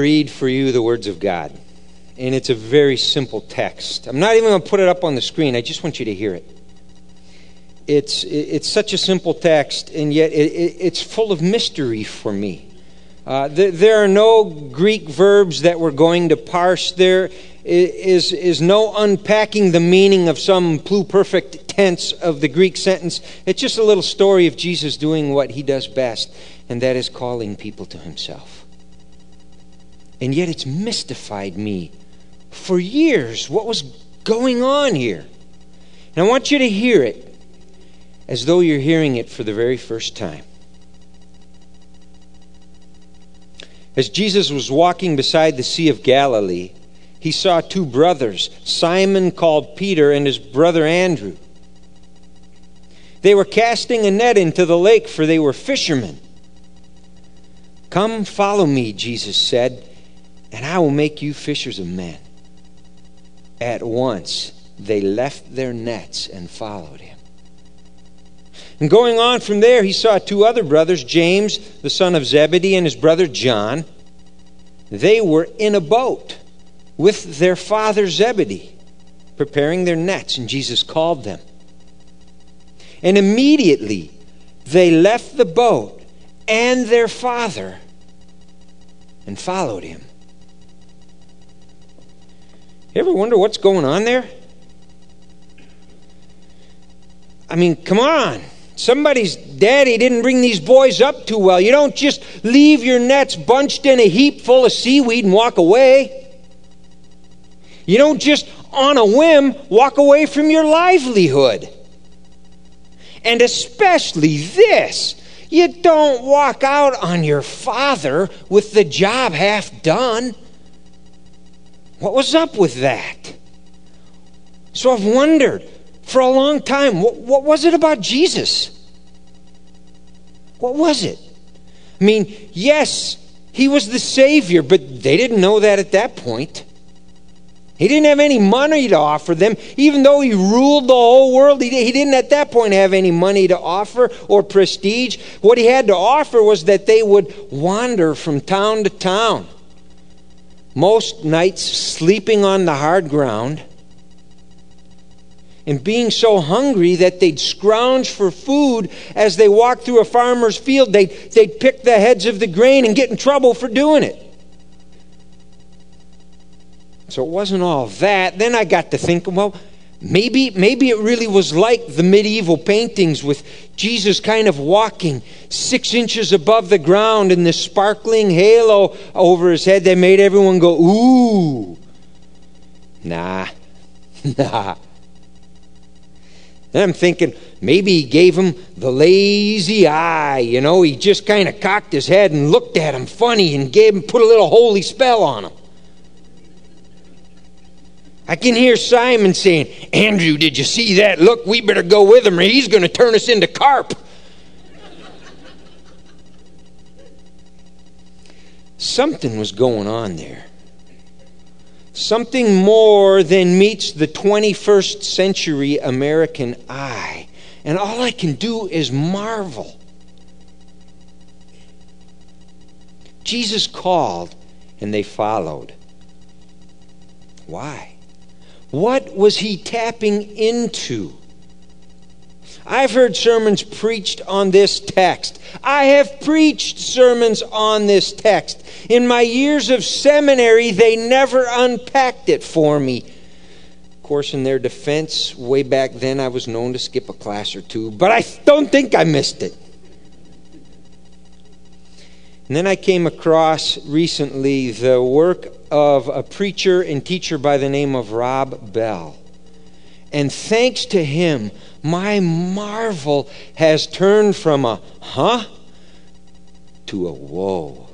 read for you the words of God. And it's a very simple text. I'm not even going to put it up on the screen. I just want you to hear it. It's, it's such a simple text, and yet it, it's full of mystery for me. Uh, there are no Greek verbs that we're going to parse. There is, is no unpacking the meaning of some pluperfect tense of the Greek sentence. It's just a little story of Jesus doing what he does best, and that is calling people to himself. And yet it's mystified me for years what was going on here. And I want you to hear it as though you're hearing it for the very first time. As Jesus was walking beside the Sea of Galilee, he saw two brothers, Simon called Peter and his brother Andrew. They were casting a net into the lake, for they were fishermen. Come, follow me, Jesus said, and I will make you fishers of men. At once they left their nets and followed him. And going on from there, he saw two other brothers, James, the son of Zebedee, and his brother John. They were in a boat with their father Zebedee, preparing their nets, and Jesus called them. And immediately they left the boat and their father and followed him. You ever wonder what's going on there? I mean, come on. Somebody's daddy didn't bring these boys up too well. You don't just leave your nets bunched in a heap full of seaweed and walk away. You don't just on a whim walk away from your livelihood. And especially this. You don't walk out on your father with the job half done. What was up with that? So I've wondered for a long time. What, what was it about Jesus? What was it? I mean, yes, he was the Savior, but they didn't know that at that point. He didn't have any money to offer them. Even though he ruled the whole world, he, he didn't at that point have any money to offer or prestige. What he had to offer was that they would wander from town to town, most nights sleeping on the hard ground and being so hungry that they'd scrounge for food as they walked through a farmer's field. They'd, they'd pick the heads of the grain and get in trouble for doing it. So it wasn't all that. Then I got to thinking, well, maybe, maybe it really was like the medieval paintings with Jesus kind of walking six inches above the ground and this sparkling halo over his head that made everyone go, ooh. Nah, nah. Then I'm thinking maybe he gave him the lazy eye. You know, he just kind of cocked his head and looked at him funny and gave him, put a little holy spell on him. I can hear Simon saying, Andrew, did you see that? Look, we better go with him or he's going to turn us into carp. Something was going on there something more than meets the 21st century American eye. And all I can do is marvel. Jesus called and they followed. Why? What was he tapping into? I've heard sermons preached on this text. I have preached sermons on this text. In my years of seminary, they never unpacked it for me. Of course, in their defense, way back then, I was known to skip a class or two, but I don't think I missed it. And then I came across recently the work of a preacher and teacher by the name of Rob Bell. And thanks to him, my marvel has turned from a huh to a whoa.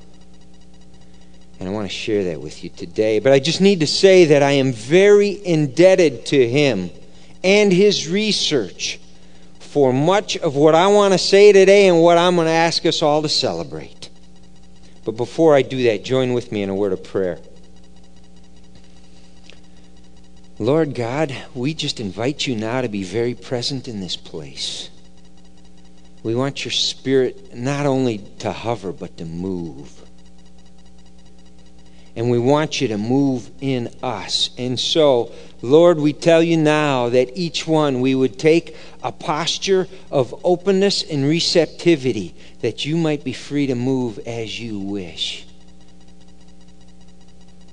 And I want to share that with you today. But I just need to say that I am very indebted to him and his research for much of what I want to say today and what I'm going to ask us all to celebrate. But before I do that, join with me in a word of prayer. Lord God, we just invite you now to be very present in this place. We want your spirit not only to hover, but to move. And we want you to move in us. And so, Lord, we tell you now that each one we would take a posture of openness and receptivity that you might be free to move as you wish.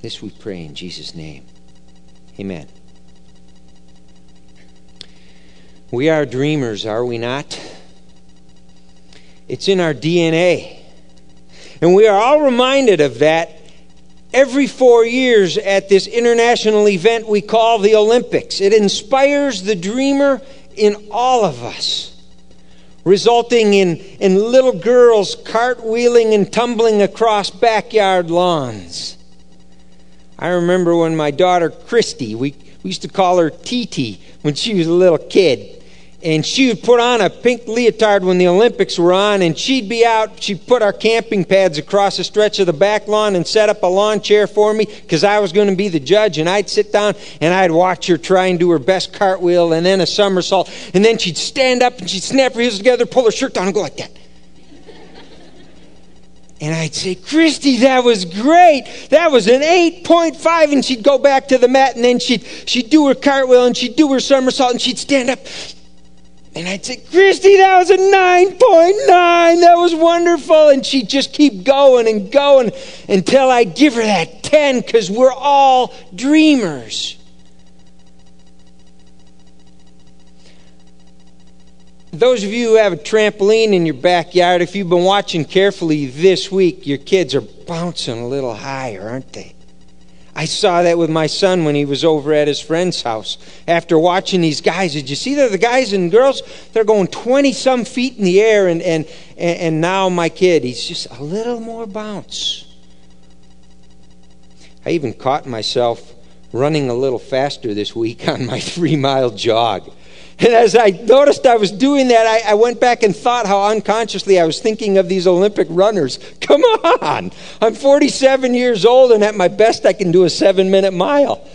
This we pray in Jesus' name. Amen. We are dreamers, are we not? It's in our DNA. And we are all reminded of that every four years at this international event we call the Olympics. It inspires the dreamer in all of us, resulting in, in little girls cartwheeling and tumbling across backyard lawns. I remember when my daughter Christy, we, we used to call her TT when she was a little kid and she would put on a pink leotard when the Olympics were on, and she'd be out. She'd put our camping pads across a stretch of the back lawn and set up a lawn chair for me because I was going to be the judge. And I'd sit down and I'd watch her try and do her best cartwheel and then a somersault. And then she'd stand up and she'd snap her heels together, pull her shirt down, and go like that. And I'd say, Christy, that was great. That was an 8.5. And she'd go back to the mat and then she'd, she'd do her cartwheel and she'd do her somersault and she'd stand up and I'd say, Christy, that was a 9.9. That was wonderful. And she'd just keep going and going until I'd give her that 10 because we're all dreamers. Those of you who have a trampoline in your backyard, if you've been watching carefully this week, your kids are bouncing a little higher, aren't they? I saw that with my son when he was over at his friend's house. After watching these guys, did you see that the guys and girls? They're going 20 some feet in the air, and, and, and now my kid, he's just a little more bounce. I even caught myself running a little faster this week on my three mile jog. And as I noticed I was doing that, I, I, went back and thought how unconsciously I was thinking of these Olympic runners. Come on! I'm 47 years old, and at my best, I can do a seven minute mile.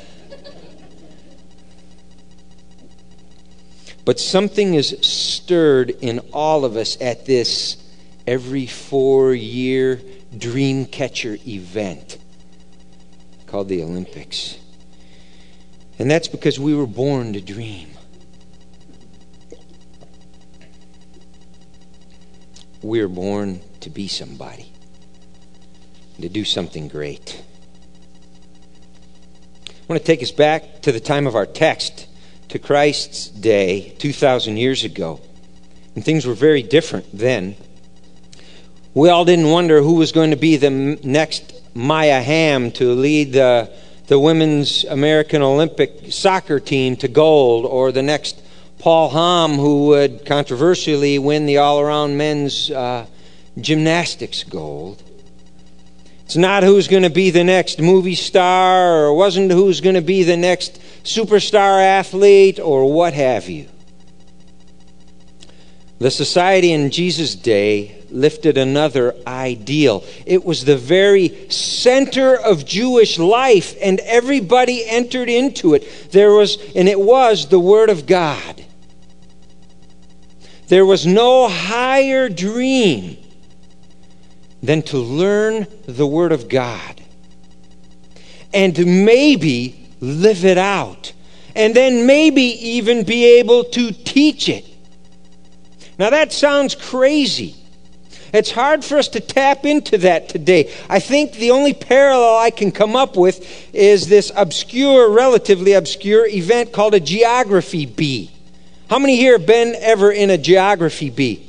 But something is stirred in all of us at this every four year dream catcher event called the Olympics. And that's because we were born to dream. We're born to be somebody, to do something great. I want to take us back to the time of our text, to Christ's day 2,000 years ago. And things were very different then. We all didn't wonder who was going to be the next Maya Hamm to lead the, the women's American Olympic soccer team to gold or the next Paul Hamm, who would controversially win the all around men's uh, gymnastics gold. It's not who's going to be the next movie star, or wasn't who's going to be the next superstar athlete, or what have you. The society in Jesus' day lifted another ideal. It was the very center of Jewish life, and everybody entered into it. There was, and it was the Word of God. There was no higher dream than to learn the Word of God and maybe live it out and then maybe even be able to teach it. Now that sounds crazy. It's hard for us to tap into that today. I think the only parallel I can come up with is this obscure, relatively obscure event called a geography bee. How many here have been ever in a geography bee?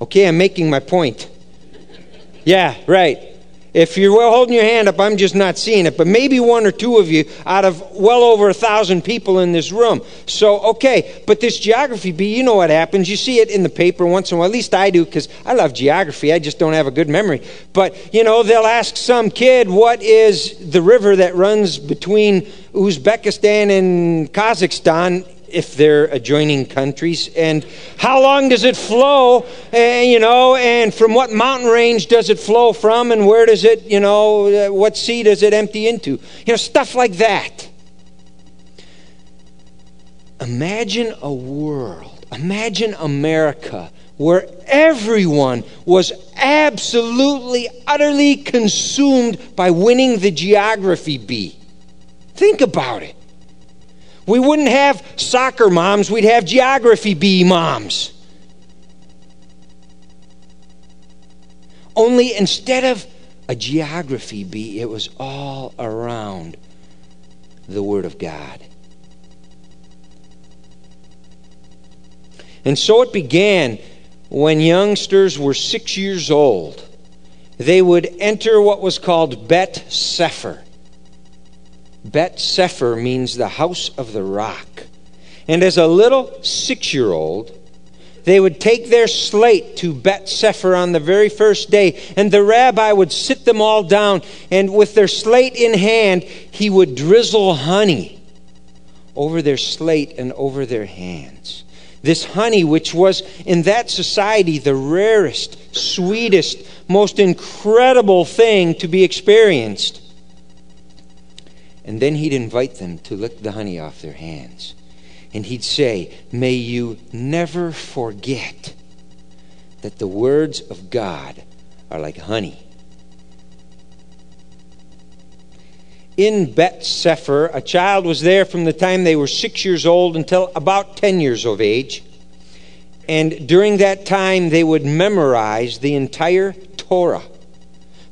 Okay, I'm making my point. Yeah, right. If you're holding your hand up, I'm just not seeing it. But maybe one or two of you out of well over a thousand people in this room. So, okay. But this geography bee, you know what happens. You see it in the paper once in a while. At least I do because I love geography. I just don't have a good memory. But, you know, they'll ask some kid, what is the river that runs between Uzbekistan and Kazakhstan if they're adjoining countries and how long does it flow and eh, you know and from what mountain range does it flow from and where does it you know uh, what sea does it empty into you know stuff like that imagine a world imagine america where everyone was absolutely, utterly consumed by winning the geography bee. Think about it. We wouldn't have soccer moms, we'd have geography bee moms. Only instead of a geography bee, it was all around the Word of God. And so it began when youngsters were six years old. They would enter what was called Bet Sefer. Bet Sefer means the house of the rock. And as a little six year old, they would take their slate to Bet Sefer on the very first day, and the rabbi would sit them all down, and with their slate in hand, he would drizzle honey over their slate and over their hands. This honey, which was in that society the rarest, sweetest, most incredible thing to be experienced. And then he'd invite them to lick the honey off their hands. And he'd say, May you never forget that the words of God are like honey. In Bet Sefer, a child was there from the time they were six years old until about 10 years of age. And during that time, they would memorize the entire Torah.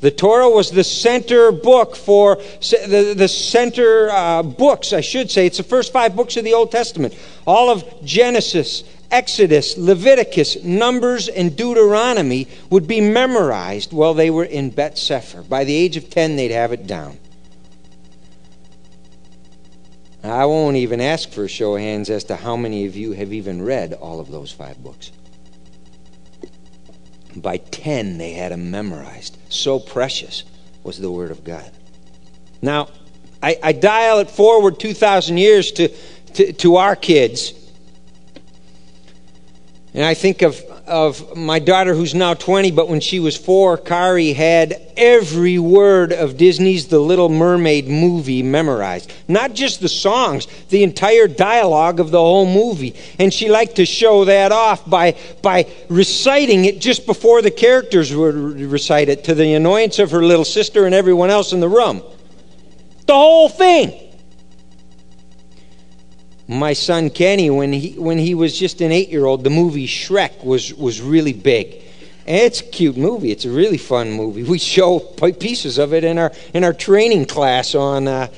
The Torah was the center book for the, the center uh, books, I should say. It's the first five books of the Old Testament. All of Genesis, Exodus, Leviticus, Numbers, and Deuteronomy would be memorized while they were in Bet Sefer. By the age of 10, they'd have it down. I won't even ask for a show of hands as to how many of you have even read all of those five books. By 10, they had them memorized. So precious was the Word of God. Now, I, I dial it forward 2,000 years to, to, to our kids. And I think of of my daughter who's now 20, but when she was four, Kari had every word of Disney's The Little Mermaid movie memorized. Not just the songs, the entire dialogue of the whole movie. And she liked to show that off by, by reciting it just before the characters would recite it to the annoyance of her little sister and everyone else in the room. The whole thing my son Kenny, when he when he was just an eight year old, the movie Shrek was was really big. It's a cute movie. It's a really fun movie. We show pieces of it in our in our training class on uh,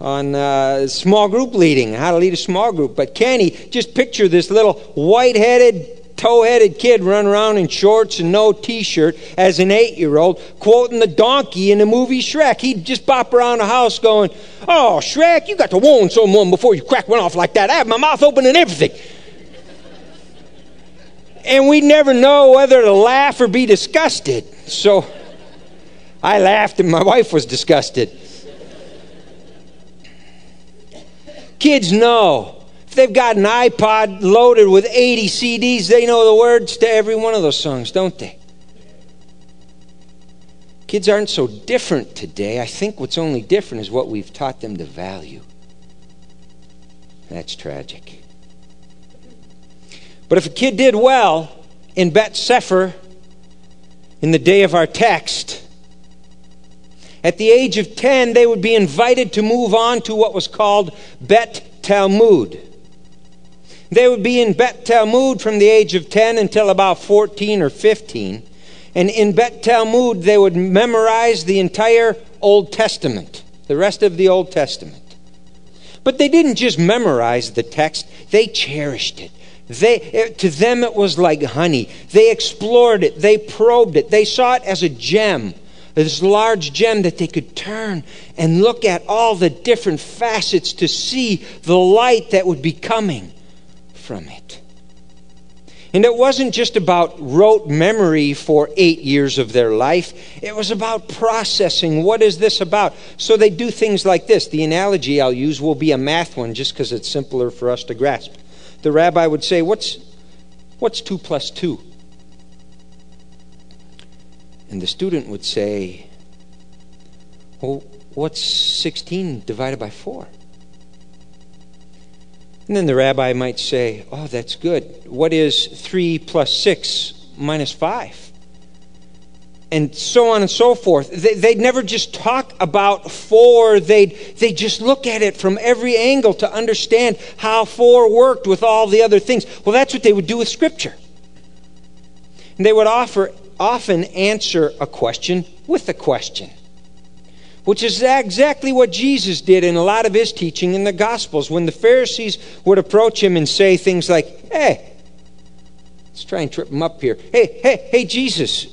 on uh, small group leading, how to lead a small group. But Kenny, just picture this little white headed tow-headed kid run around in shorts and no t-shirt as an eight-year-old quoting the donkey in the movie Shrek. He'd just bop around the house going, Oh, Shrek, you got to warn someone before you crack one off like that. I have my mouth open and everything. and we'd never know whether to laugh or be disgusted. So I laughed and my wife was disgusted. Kids know they've got an iPod loaded with 80 CDs, they know the words to every one of those songs, don't they? Kids aren't so different today. I think what's only different is what we've taught them to value. That's tragic. But if a kid did well in Bet Sefer in the day of our text, at the age of 10, they would be invited to move on to what was called Bet Talmud. They would be in Bet Talmud from the age of 10 until about 14 or 15. And in Bet Talmud, they would memorize the entire Old Testament, the rest of the Old Testament. But they didn't just memorize the text, they cherished it. They, eh, to them, it was like honey. They explored it, they probed it, they saw it as a gem, this large gem that they could turn and look at all the different facets to see the light that would be coming from it. And it wasn't just about rote memory for eight years of their life. It was about processing. What is this about? So they do things like this. The analogy I'll use will be a math one just because it's simpler for us to grasp. The rabbi would say, What's, what's 2 plus 2? And the student would say, Well, what's 16 divided by 4? And then the rabbi might say, Oh, that's good. What is 3 plus 6 minus 5? And so on and so forth. They, would never just talk about four, they'd, they'd just look at it from every angle to understand how four worked with all the other things. Well, that's what they would do with Scripture. And they would offer, often answer a question with a question which is exactly what Jesus did in a lot of his teaching in the Gospels. When the Pharisees would approach him and say things like, Hey, let's try and trip him up here. Hey, hey, hey, Jesus,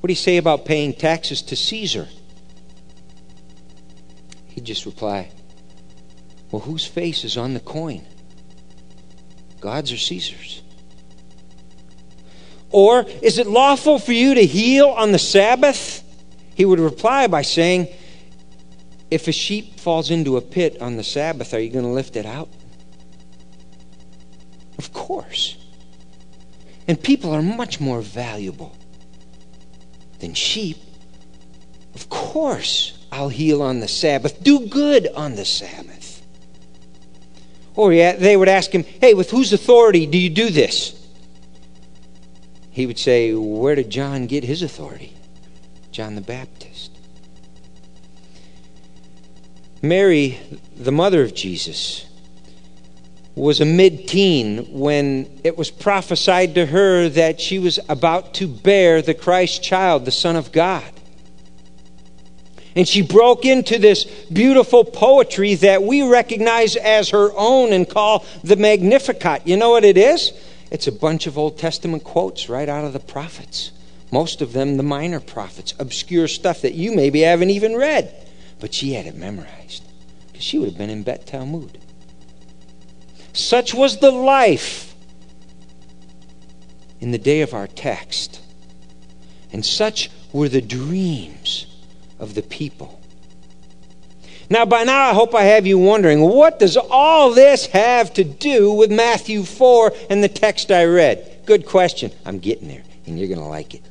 what do you say about paying taxes to Caesar? He'd just reply, Well, whose face is on the coin? God's or Caesar's? Or is it lawful for you to heal on the Sabbath? He would reply by saying, If a sheep falls into a pit on the Sabbath, are you going to lift it out? Of course. And people are much more valuable than sheep. Of course, I'll heal on the Sabbath, do good on the Sabbath. Or yeah, they would ask him, Hey, with whose authority do you do this? He would say, Where did John get his authority? John the Baptist. Mary, the mother of Jesus, was a mid teen when it was prophesied to her that she was about to bear the Christ child, the Son of God. And she broke into this beautiful poetry that we recognize as her own and call the Magnificat. You know what it is? It's a bunch of Old Testament quotes right out of the prophets. Most of them, the minor prophets, obscure stuff that you maybe haven't even read. But she had it memorized because she would have been in Bet Talmud. Such was the life in the day of our text. And such were the dreams of the people. Now, by now, I hope I have you wondering what does all this have to do with Matthew 4 and the text I read? Good question. I'm getting there, and you're going to like it.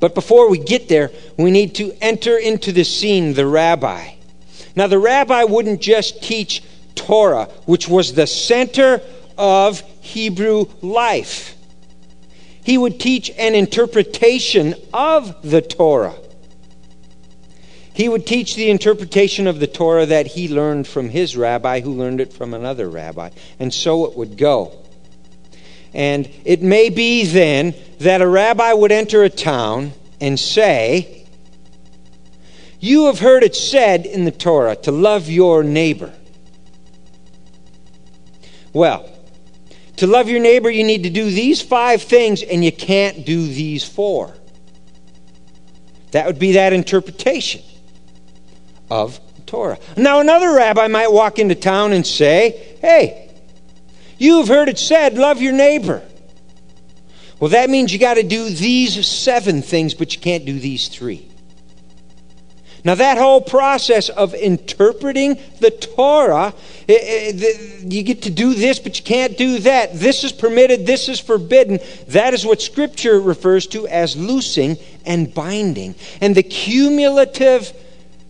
But before we get there, we need to enter into the scene the rabbi. Now, the rabbi wouldn't just teach Torah, which was the center of Hebrew life. He would teach an interpretation of the Torah. He would teach the interpretation of the Torah that he learned from his rabbi, who learned it from another rabbi. And so it would go. And it may be then that a rabbi would enter a town and say, You have heard it said in the Torah to love your neighbor. Well, to love your neighbor, you need to do these five things, and you can't do these four. That would be that interpretation of Torah. Now, another rabbi might walk into town and say, Hey, you've heard it said, love your neighbor. Well, that means you got to do these seven things, but you can't do these three. Now, that whole process of interpreting the Torah, you get to do this, but you can't do that. This is permitted, this is forbidden. That is what Scripture refers to as loosing and binding. And the cumulative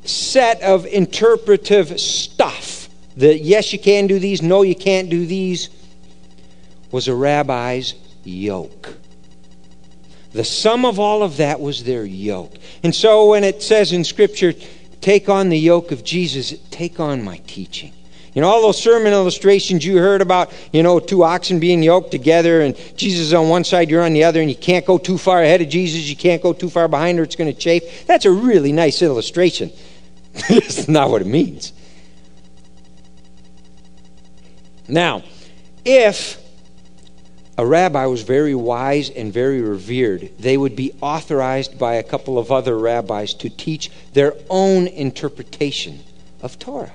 set of interpretive stuff, the yes, you can do these, no, you can't do these, was a rabbi's yoke. The sum of all of that was their yoke. And so when it says in Scripture, take on the yoke of Jesus, take on my teaching. You know, all those sermon illustrations you heard about, you know, two oxen being yoked together and Jesus is on one side, you're on the other, and you can't go too far ahead of Jesus, you can't go too far behind or it's going to chafe. That's a really nice illustration. That's not what it means. Now, if a rabbi was very wise and very revered, they would be authorized by a couple of other rabbis to teach their own interpretation of Torah.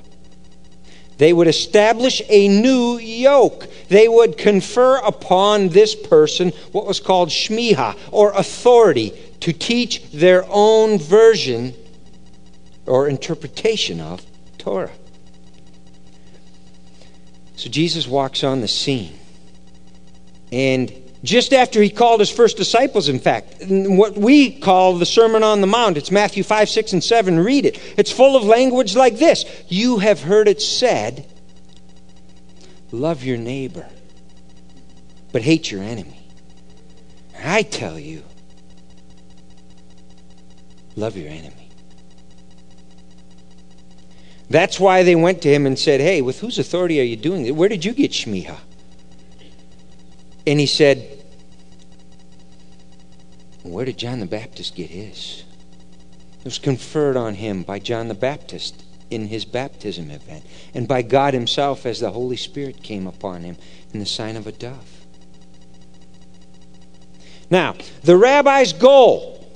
They would establish a new yoke. They would confer upon this person what was called shmiha, or authority, to teach their own version or interpretation of Torah. So Jesus walks on the scene. And just after he called his first disciples, in fact. What we call the Sermon on the Mount. It's Matthew 5, 6, and 7. Read it. It's full of language like this You have heard it said, love your neighbor, but hate your enemy. I tell you, love your enemy. That's why they went to him and said, Hey, with whose authority are you doing it? Where did you get Shmiha? And he said, Where did John the Baptist get his? It was conferred on him by John the Baptist in his baptism event, and by God Himself as the Holy Spirit came upon him in the sign of a dove. Now, the rabbi's goal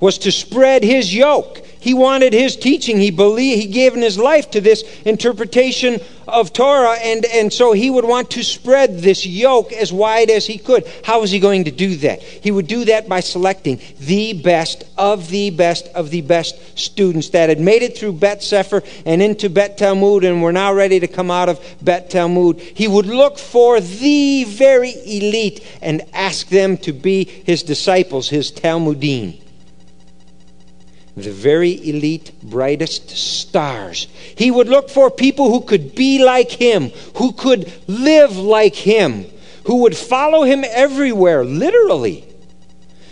was to spread his yoke he wanted his teaching. He believed he gave his life to this interpretation of Torah, and, and so he would want to spread this yoke as wide as he could. How was he going to do that? He would do that by selecting the best of the best of the best students that had made it through Bet Sefer and into Bet Talmud and were now ready to come out of Bet Talmud. He would look for the very elite and ask them to be his disciples, his talmidim the very elite, brightest stars. He would look for people who could be like him, who could live like him, who would follow him everywhere, literally.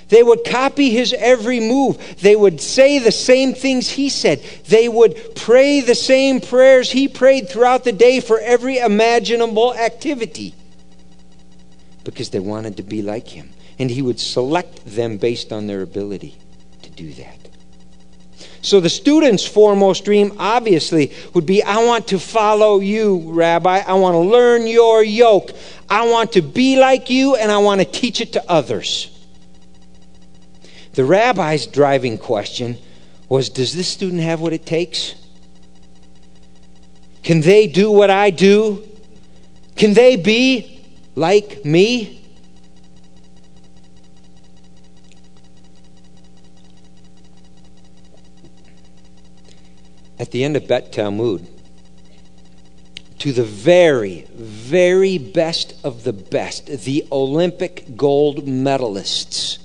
They would copy his every move. They would say the same things he said. They would pray the same prayers he prayed throughout the day for every imaginable activity because they wanted to be like him. And he would select them based on their ability to do that. So the student's foremost dream, obviously, would be I want to follow you, Rabbi. I want to learn your yoke. I want to be like you, and I want to teach it to others. The rabbi's driving question was Does this student have what it takes? Can they do what I do? Can they be like me? At the end of Bet Talmud to the very, very best of the best, the Olympic gold medalists.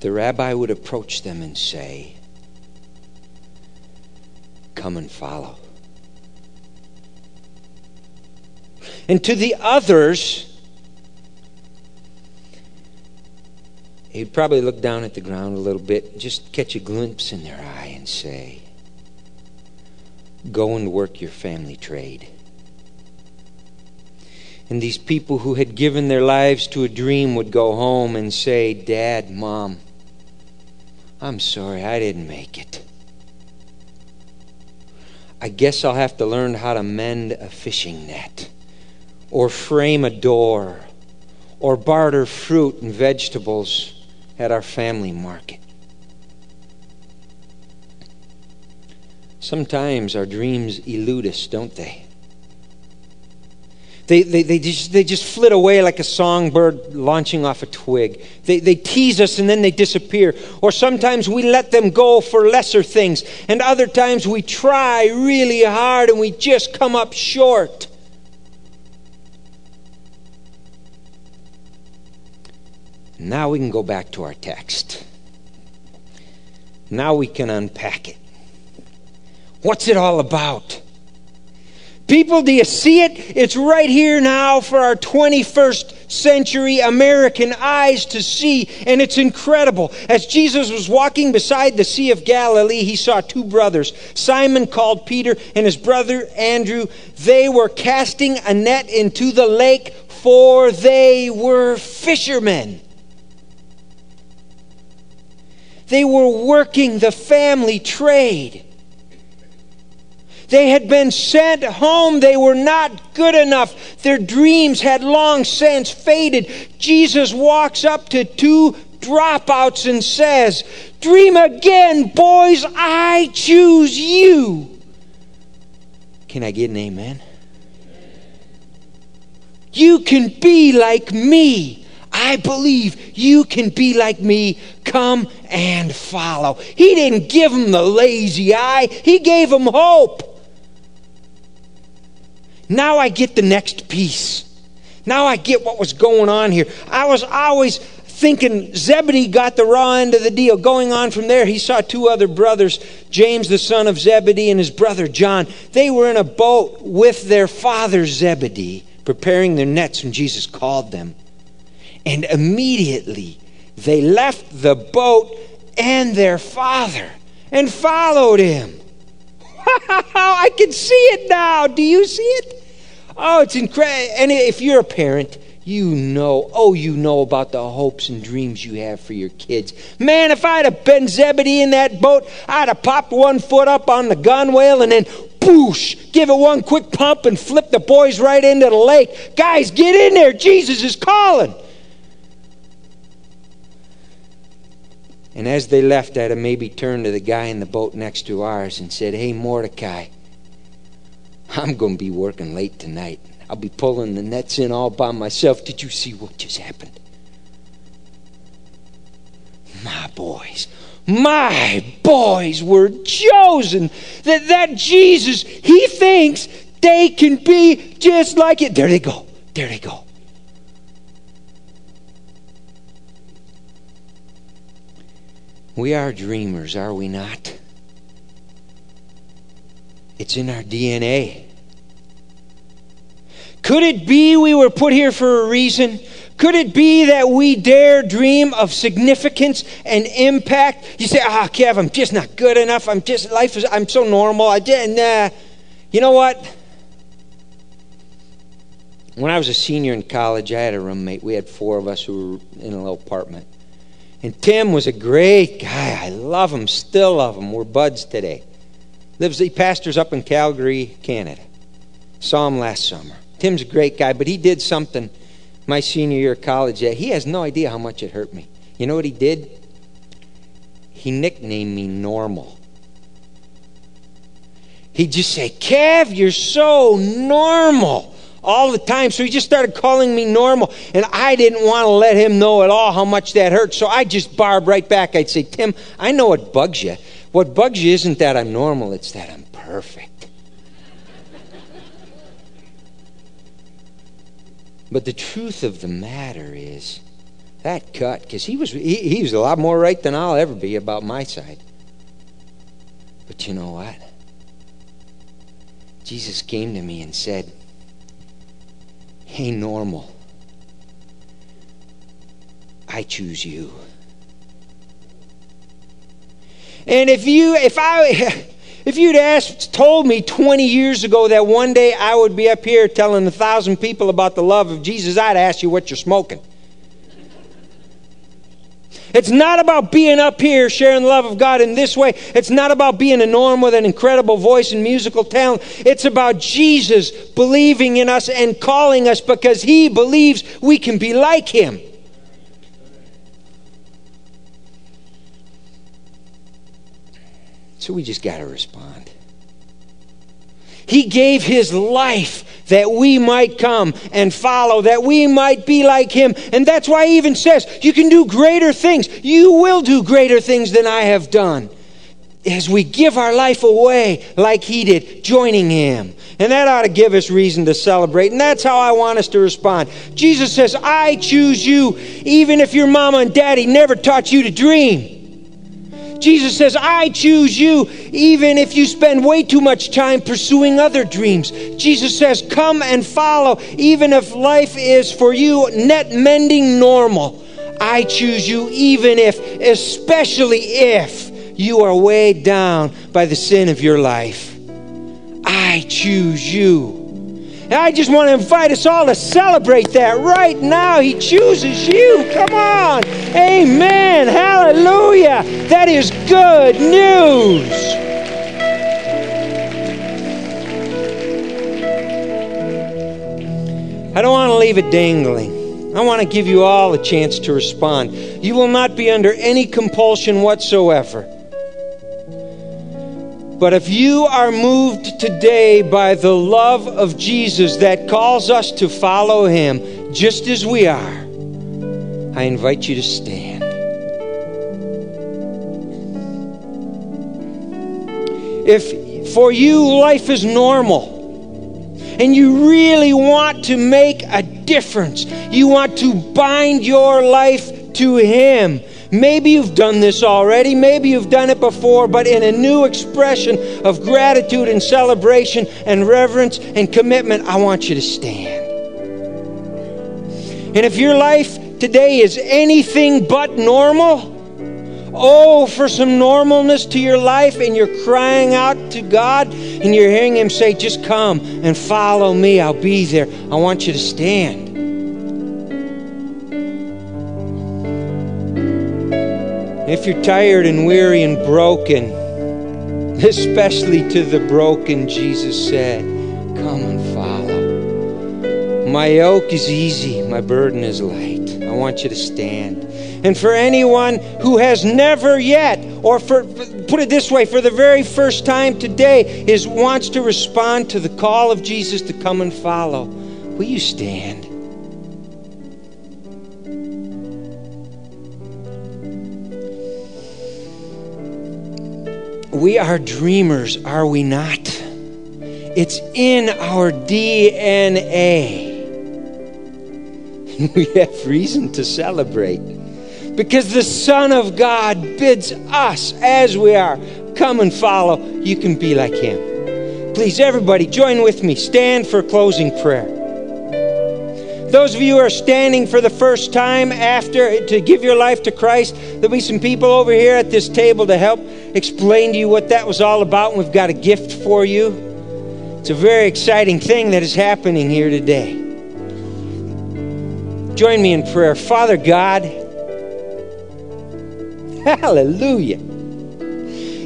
The rabbi would approach them and say, Come and follow. And to the others, He'd probably look down at the ground a little bit, just catch a glimpse in their eye and say, Go and work your family trade. And these people who had given their lives to a dream would go home and say, Dad, Mom, I'm sorry I didn't make it. I guess I'll have to learn how to mend a fishing net, or frame a door, or barter fruit and vegetables at our family market. Sometimes our dreams elude us, don't they? They, they, they, just, they just flit away like a songbird launching off a twig. They, they tease us and then they disappear. Or sometimes we let them go for lesser things. And other times we try really hard and we just come up short. Now we can go back to our text. Now we can unpack it. What's it all about? People, do you see it? It's right here now for our 21st century American eyes to see, and it's incredible. As Jesus was walking beside the Sea of Galilee, he saw two brothers, Simon called Peter and his brother Andrew. They were casting a net into the lake, for they were fishermen. They were working the family trade. They had been sent home. They were not good enough. Their dreams had long since faded. Jesus walks up to two dropouts and says, Dream again, boys. I choose you. Can I get an amen? You can be like me. I believe you can be like me. Come and follow. He didn't give them the lazy eye, He gave them hope. Now I get the next piece. Now I get what was going on here. I was always thinking Zebedee got the raw end of the deal. Going on from there, he saw two other brothers, James, the son of Zebedee, and his brother John. They were in a boat with their father Zebedee, preparing their nets when Jesus called them. And immediately they left the boat and their father and followed him. I can see it now. Do you see it? Oh, it's incredible. And if you're a parent, you know, oh, you know about the hopes and dreams you have for your kids. Man, if I'd have been Zebedee in that boat, I'd have popped one foot up on the gunwale and then boosh, give it one quick pump and flip the boys right into the lake. Guys, get in there. Jesus is calling. And as they left, I'd have maybe turned to the guy in the boat next to ours and said, Hey, Mordecai, I'm going to be working late tonight. I'll be pulling the nets in all by myself. Did you see what just happened? My boys, my boys were chosen. That, that Jesus, he thinks they can be just like it. There they go. There they go. We are dreamers, are we not? It's in our DNA. Could it be we were put here for a reason? Could it be that we dare dream of significance and impact? You say, ah, oh, Kev, I'm just not good enough. I'm just, life is, I'm so normal. I did, nah. You know what? When I was a senior in college, I had a roommate. We had four of us who were in a little apartment. And Tim was a great guy. I love him, still love him. We're buds today. Lives, he pastors up in Calgary, Canada. Saw him last summer. Tim's a great guy, but he did something my senior year of college that he has no idea how much it hurt me. You know what he did? He nicknamed me Normal. He'd just say, Kev, you're so normal all the time. So he just started calling me normal. And I didn't want to let him know at all how much that hurt. So I just barb right back. I'd say, Tim, I know what bugs you. What bugs you isn't that I'm normal, it's that I'm perfect. but the truth of the matter is, that cut, because he was, he, he was a lot more right than I'll ever be about my side. But you know what? Jesus came to me and said, Hey, normal. I choose you. And if you, if I, if you'd asked, told me 20 years ago that one day I would be up here telling a thousand people about the love of Jesus, I'd ask you what you're smoking. It's not about being up here sharing the love of God in this way. It's not about being a norm with an incredible voice and musical talent. It's about Jesus believing in us and calling us because he believes we can be like him. So we just got to respond. He gave his life that we might come and follow, that we might be like him. And that's why he even says, You can do greater things. You will do greater things than I have done. As we give our life away like he did, joining him. And that ought to give us reason to celebrate. And that's how I want us to respond. Jesus says, I choose you, even if your mama and daddy never taught you to dream. Jesus says, I choose you, even if you spend way too much time pursuing other dreams. Jesus says, Come and follow, even if life is for you net mending normal. I choose you, even if, especially if, you are weighed down by the sin of your life. I choose you. And I just want to invite us all to celebrate that right now. He chooses you. Come on. Amen. Hallelujah. That is good news. I don't want to leave it dangling. I want to give you all a chance to respond. You will not be under any compulsion whatsoever. But if you are moved today by the love of Jesus that calls us to follow him just as we are, I invite you to stand. If for you life is normal and you really want to make a difference. You want to bind your life to Him. Maybe you've done this already, maybe you've done it before, but in a new expression of gratitude and celebration and reverence and commitment, I want you to stand. And if your life today is anything but normal, oh, for some normalness to your life, and you're crying out to God, and you're hearing Him say, Just come and follow me, I'll be there. I want you to stand. If you're tired and weary and broken, especially to the broken, Jesus said, Come and follow. My yoke is easy, my burden is light. I want you to stand. And for anyone who has never yet, or for put it this way, for the very first time today, is wants to respond to the call of Jesus to come and follow, will you stand? We are dreamers, are we not? It's in our DNA. We have reason to celebrate because the Son of God bids us as we are come and follow. You can be like Him. Please, everybody, join with me. Stand for closing prayer. Those of you who are standing for the first time after to give your life to Christ, there'll be some people over here at this table to help explain to you what that was all about. And we've got a gift for you. It's a very exciting thing that is happening here today. Join me in prayer. Father God, hallelujah.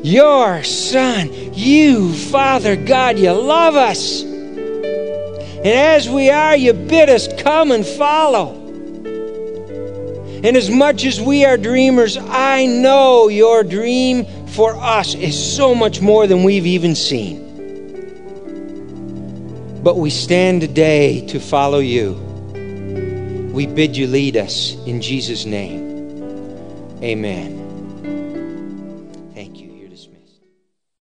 Your Son, you, Father God, you love us. And as we are, you bid us come and follow. And as much as we are dreamers, I know your dream for us is so much more than we've even seen. But we stand today to follow you. We bid you lead us in Jesus' name. Amen.